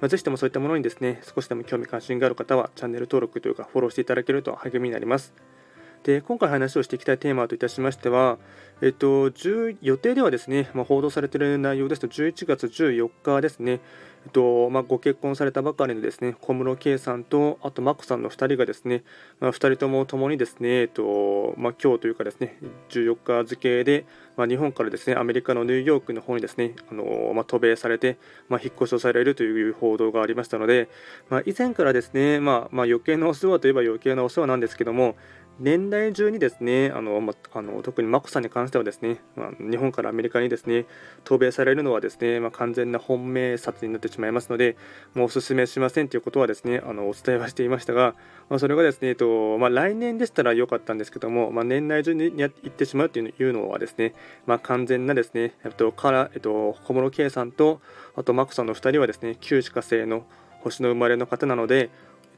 まあ、ぜひともそういったものにですね、少しでも興味関心がある方は、チャンネル登録というか、フォローしていただけると励みになります。で今回話をしていきたいテーマといたしましては、えっと、予定ではですね、まあ、報道されている内容ですと、11月14日ですね、えっとまあ、ご結婚されたばかりのですね小室圭さんと、あと眞子さんの2人がですね、まあ、2人ともともにですね、えっとまあ、今日というかですね、14日付で、まあ、日本からですねアメリカのニューヨークの方にですねあの、まあ、渡米されて、まあ、引っ越しをされるという報道がありましたので、まあ、以前からですね、まあまあ、余計なお世話といえば余計なお世話なんですけども、年代中にですねあの、まあの特に眞子さんに関してはですね、ま、日本からアメリカにですね渡米されるのはですね、ま、完全な本命札になってしまいますのでもうお勧めしませんということはですねあのお伝えはしていましたが、ま、それがですね、えっとま、来年でしたら良かったんですけども、ま、年内中に行ってしまうというのはですね、ま、完全なですね、えっとから、えっと、小室圭さんとあと眞子さんの2人はですね旧歯科星の星の生まれの方なので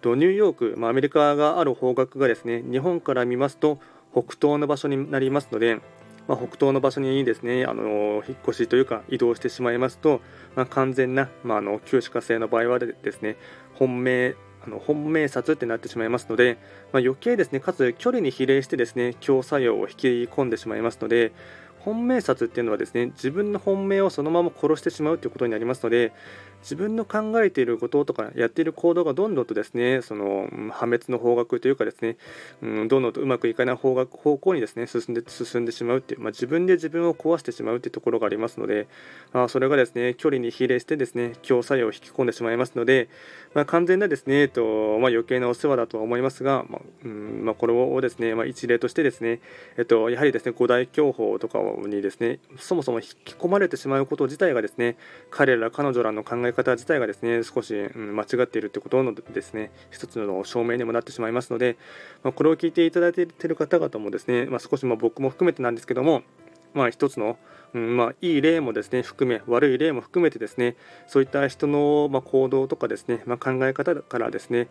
ニューヨーク、まあ、アメリカがある方角がですね日本から見ますと北東の場所になりますので、まあ、北東の場所にですねあの引っ越しというか移動してしまいますと、まあ、完全な、まあ、の旧歯科星の場合はですね本命あの本命札ってなってしまいますので、ま、余計ですねかつ距離に比例してですね強作用を引き込んでしまいますので本命札っていうのはですね自分の本命をそのまま殺してしまうということになりますので自分の考えていることとかやっている行動がどんどんとですねその破滅の方角というかですね、うん、どんどんとうまくいかない方角方向にですね進んで進んでしまうっていう、まあ、自分で自分を壊してしまうっていうところがありますので、まあ、それがですね距離に比例してですね強作用を引き込んでしまいますので、まあ、完全なですね、えっとま、余計なお世話だとは思いますが、まうんま、これをですね、ま、一例としてですね、えっと、やはりですね五大教法とかにですねそもそも引き込まれてしまうこと自体がですね彼ら彼女らの考ええ方自体がですね少し、うん、間違っているということのですね一つの証明にもなってしまいますので、まあ、これを聞いていただいている方々もですね、まあ、少しま僕も含めてなんですけどもまあ、一つの、うんまあ、いい例もですね含め悪い例も含めてですねそういった人の、まあ、行動とかですね、まあ、考え方からですね、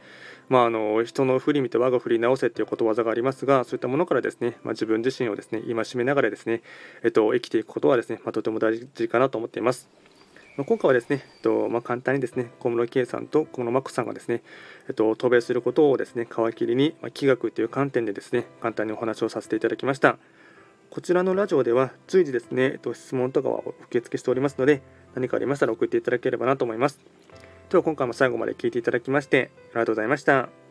まあ、あの人の振り見て我が振り直せということわざがありますがそういったものからですね、ま、自分自身をですね戒めながらですね、えっと、生きていくことはですね、ま、とても大事かなと思っています。ま今回はですね、えっとまあ、簡単にですね小室圭さんと小室眞子さんがですね、えっと、渡米することをですね皮切りに、まあ、気学という観点でですね簡単にお話をさせていただきました。こちらのラジオでは随時ですね、えっと、質問とかは受付しておりますので何かありましたら送っていただければなと思います。では今回も最後まで聞いていただきましてありがとうございました。